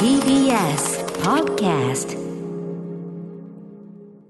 TBS Podcast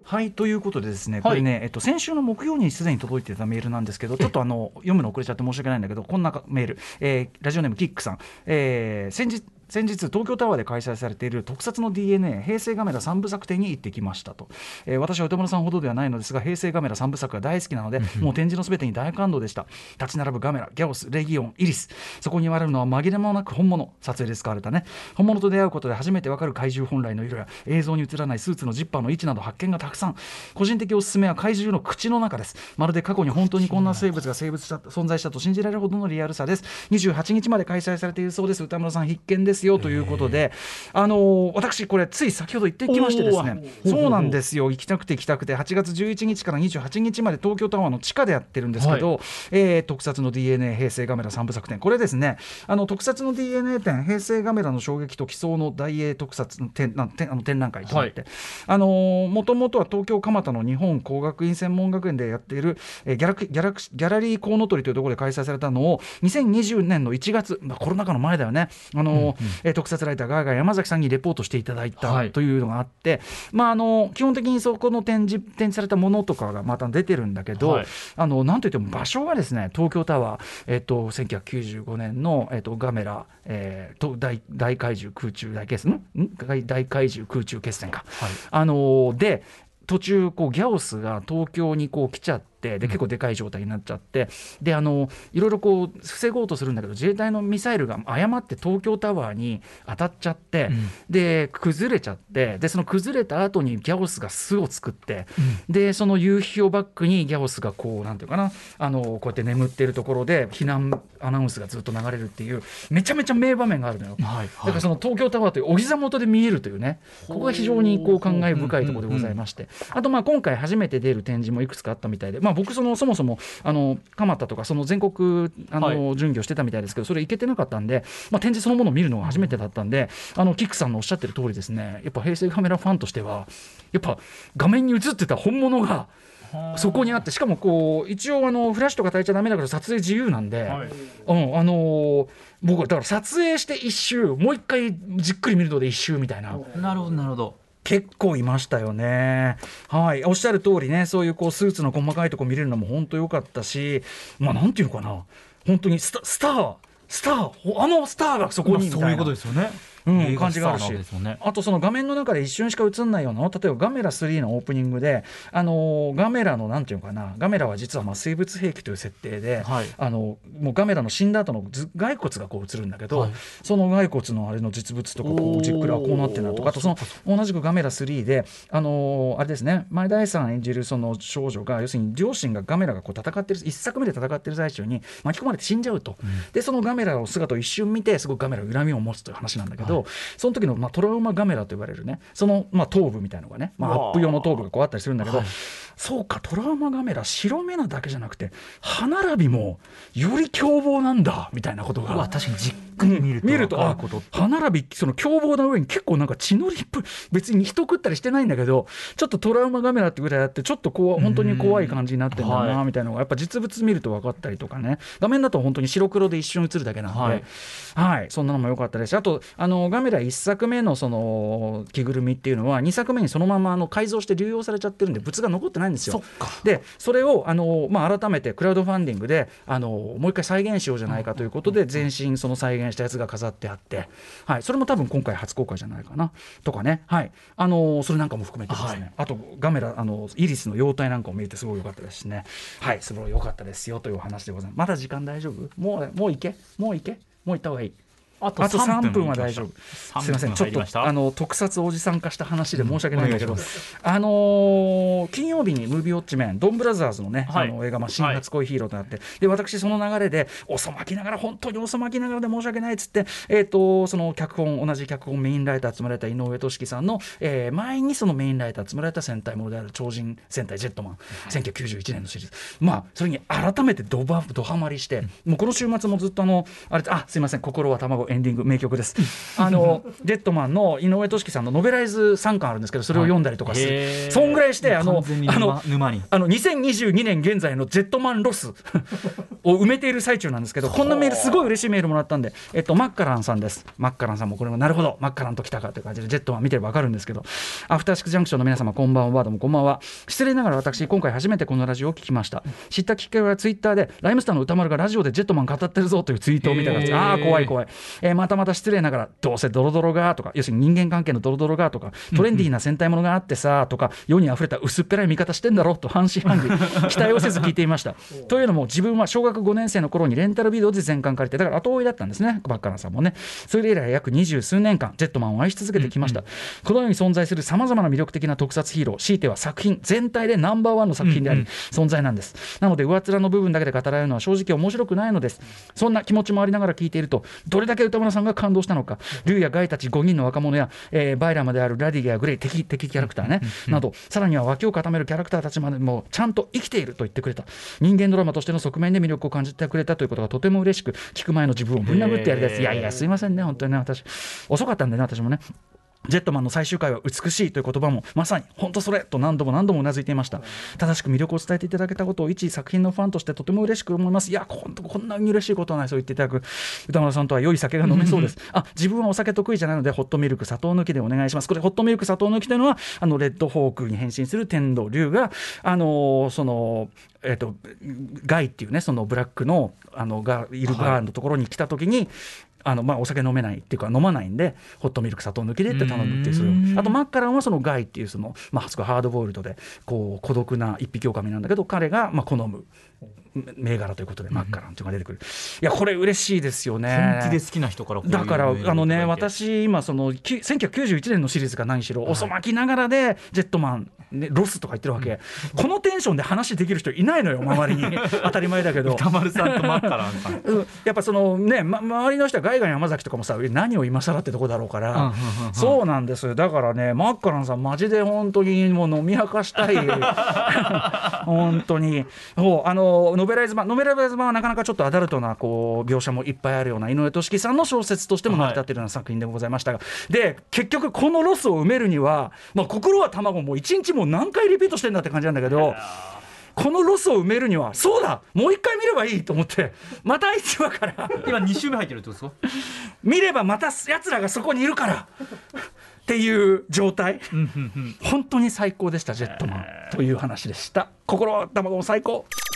はいということでですね、これね、えっと、先週の木曜にすでに届いていたメールなんですけど、ちょっとあの読むの遅れちゃって申し訳ないんだけど、こんなメール、えーラジオネームキックさん、えー先日先日東京タワーで開催されている特撮の DNA 平成ガメラ3部作展に行ってきましたと、えー私は歌村さんほどではないのですが平成ガメラ3部作が大好きなのでもう展示のすべてに大感動でした。立ち並ぶガメラギャオスレギオンイリス。そこに言われるのは紛れもなく本物。撮影で使われたね本物と出会うことで初めてわかる怪獣本来の色や映像に映らないスーツのジッパーの位置など発見がたくさん。個人的おすすめは怪獣の口の中です。まるで過去に本当にこんな生物が生物した存在したと信じられるほどのリアルさです。28日まで開催されているそうです。歌村さん必見ですよということであのー私これつい先ほど行ってきましてですねそうなんですよ。行きたくて行きたくて8月11日から28日まで東京タワーの地下でやってるんですけど、えー特撮の DNA 平成ガメラ3部作展。これですねあの特撮の DNA 展平成ガメラの衝撃と奇想の大英特撮の展な展あの展覧会となって、あのーもともとは東京蒲田の日本工学院専門学園でやっている、えーギャラクギャラクギャラリーコウノトリというところで開催されたのを2020年の1月、まあ、コロナ禍の前だよね、あのーえー特撮ライターガーガー山崎さんにレポートしていただいはい。たというのがあって、まあ、あの基本的にそこの展示展示されたものとかがまた出てるんだけど、はい。あのなんといっても場所がですね東京タワー、えっと1995年の、えっとガメラ、えーと大大怪獣空中大決戦大大怪獣空中決戦か、あので途中こうギャオスが東京にこう来ちゃってで結構でかい状態になっちゃって、であのいろいろこう防ごうとするんだけど自衛隊のミサイルが誤って東京タワーに当たっちゃって、で崩れちゃってでその崩れた後にギャオスが巣を作って、でその夕日をバックにギャオスがこうなんていうかなあのこうやって眠ってるところで避難アナウンスがずっと流れるっていうめちゃめちゃ名場面があるのよ。はいだからその東京タワーというお膝元で見えるというね、ここが非常にこう感慨深いところでございまして、あとまあ今回初めて出る展示もいくつかあったみたいで、まあ、僕そのそもそもあの蒲田とかその全国あの巡業してたみたいですけど、それ行けてなかったんで、まあ、展示そのものを見るのが初めてだったんで、あのキックさんのおっしゃってる通りですね、やっぱ平成カメラファンとしては、やっぱ画面に映ってた本物が。そこにあってしかもこう一応あのフラッシュとか焚いちゃダメだけど撮影自由なんで、はい。うん、あのー僕はだから撮影して一周もう一回じっくり見るので一周みたいな。なるほどなるほど結構いましたよね。はい、おっしゃる通りね、そういうこうスーツの細かいとこ見れるのも本当良かったし、まあなんていうのかな、本当にスター、スター、あのスターがそこにいな。そういうことですよね感じがあるし。ね。あとその画面の中で一瞬しか映んないような例えばガメラ3のオープニングで、あのーガメラのなんていうのかなガメラは実はまあ生物兵器という設定で、はい。あのもうガメラの死んだ後の頭骸骨がこう映るんだけど、はい。その骸骨のあれの実物とかこうじっくりあこうなってるなとかあとその同じくガメラ3で、あのーあれですね前田愛さん演じるその少女が要するに両親がガメラがこう戦ってる一作目で戦ってる最中に巻き込まれて死んじゃうと、でそのガメラの姿を一瞬見てすごいガメラに恨みを持つという話なんだけど、その時の、まあ、トラウマガメラと言われるねその、まあ、頭部みたいのがね、まあ、アップ用の頭部がこうあったりするんだけど、はいそうかトラウマガメラ白目なだけじゃなくて歯並びもより凶暴なんだみたいなことが。確かにじっくり見ると見ると歯並びその凶暴な上に結構なんか血のりっぽい別に人食ったりしてないんだけどちょっとトラウマガメラってぐらいあってちょっとこう本当に怖い感じになってんだなみたいなのがやっぱ実物見ると分かったりとかね。画面だと本当に白黒で一瞬映るだけなんで、ははい。いそんなのも良かったですしあとあのガメラ1作目のその着ぐるみっていうのは2作目にそのままあの改造して流用されちゃってるんで物が残ってないんですよ。でそれをあの、まあ、改めてクラウドファンディングであのもう一回再現しようじゃないかということで全身その再現したやつが飾ってあって、はい、それも多分今回初公開じゃないかな。とかね、はい、あのそれなんかも含めてですね、はい。あとガメラあのイリスの容体なんかを見れてすごい良かったですしね。はい。すごい良かったですよというお話でございます。まだ時間大丈夫？もうもう行け？もう行け？もう行った方がいいああと3分は大丈夫。夫すみません、ちょっとあのの特撮おじさん化した話で申し訳ないんだけど、うん。あのー金曜日にムービーウォッチメン、ドンブラザーズのね、はい。あの映画、まあ、新初恋ヒーローとなって、で私、その流れで、遅まきながら、本当に遅まきながらで申し訳ないっつって、えー、とその脚本、同じ脚本、メインライター、積まれた井上俊樹さんの、えー前にそのメインライター、積まれた戦隊ものである超人戦隊ジェットマン、1991年のシリーズ、まあ、それに改めてドバドハマりして、もうこの週末もずっとあの、あれ、あすいません、心は卵、エンディング名曲です。あのジェットマンの井上俊樹さんのノベライズ3巻あるんですけどそれを読んだりとかする、へー。そんぐらいしてあのあの沼沼に。あの2022年現在のジェットマンロス を埋めている最中なんですけどこんなメールすごい嬉しいメールもらったんで、えっと、マッカランさんです。マッカランさんもこれもなるほど。マッカランと来たかという感じでジェットマン見てれば分かるんですけど。アフターシックスジャンクションの皆様こんばんはどうもこんばんは。失礼ながら私今回初めてこのラジオを聞きました。知ったきっかけはツイッターでライムスターの歌丸がラジオでジェットマン語ってるぞというツイートを見たからですああ怖い怖い、えーまたまた失礼ながらどうせドロドロがとか要するに人間関係のドロドロがとかトレンディーな戦隊ものがあってさとか世に溢れた薄っぺらい見方してんだろうと半信半疑 期待をせず聞いていました。というのも自分は小学5年生の頃にレンタルビデオで全巻借りてだから後追いだったんですねバッカランさんもね。それ以来約二十数年間ジェットマンを愛し続けてきました、この世に存在するさまざまな魅力的な特撮ヒーロー強いては作品全体でナンバーワンの作品であり、存在なんです。なので上っ面の部分だけで語られるのは正直面白くないのです。そんな気持ちもありながら聞いているとどれだけ歌村さんが感動したのか竜やガイたち5人の若者や、えーバイラマであるラディアグレイ敵敵キャラクターね、などさらには脇を固めるキャラクターたちまでもちゃんと生きていると言ってくれた人間ドラマとしての側面で魅力を感じてくれたということがとても嬉しく聞く前の自分をぶん殴ってやりたいですいやいやすいませんね本当にね私遅かったんでね私もねジェットマンの最終回は美しいという言葉もまさに本当それと何度も何度もうなずいていました。正しく魅力を伝えていただけたことを一作品のファンとしてとても嬉しく思います。いや本当こんなに嬉しいことはないそう言っていただく歌丸さんとは良い酒が飲めそうです。あ自分はお酒得意じゃないのでホットミルク砂糖抜きでお願いします。これホットミルク砂糖抜きというのはあのレッドホークに変身する天道龍があのーそのえっとガイっていうねそのブラックのあのがいるバーのところに来た時に、あのまあ、お酒飲めないっていうか飲まないんでホットミルク砂糖抜きでって頼むっていうそれを。うん。あとマッカランはそのガイっていうその、まあ、すごいハードボイルドでこう孤独な一匹狼なんだけど彼がまあ好む銘柄ということでマッカランというのが出てくる。いやこれ嬉しいですよね。本気で好きな人からだからあのね私今そのき1991年のシリーズが何しろ遅まきながらでジェットマン、ね、ロスとか言ってるわけ、このテンションで話できる人いないのよ周りに。当たり前だけど。歌丸さんとマッカランさん。うん。やっぱそのね、ま、周りの人はガイガン山崎とかもさえ何を今更ってとこだろうから、そうなんですよ。だからねマッカランさんマジで本当にもう飲み明かしたい。本当に。そうあのノベライズ版ノベライズ版はなかなかちょっとアダルトなこう描写もいっぱいあるような井上敏樹さんの小説としても成り立っているような作品でございましたが、で結局このロスを埋めるには、まあ、心は卵もう一日もう何回リピートしてんだって感じなんだけど。このロスを埋めるにはそうだもう一回見ればいいと思ってまた1話から今2周目入ってるってことですか？見ればまた奴らがそこにいるからっていう状態。本当に最高でしたジェットマンという話でした。心は卵も最高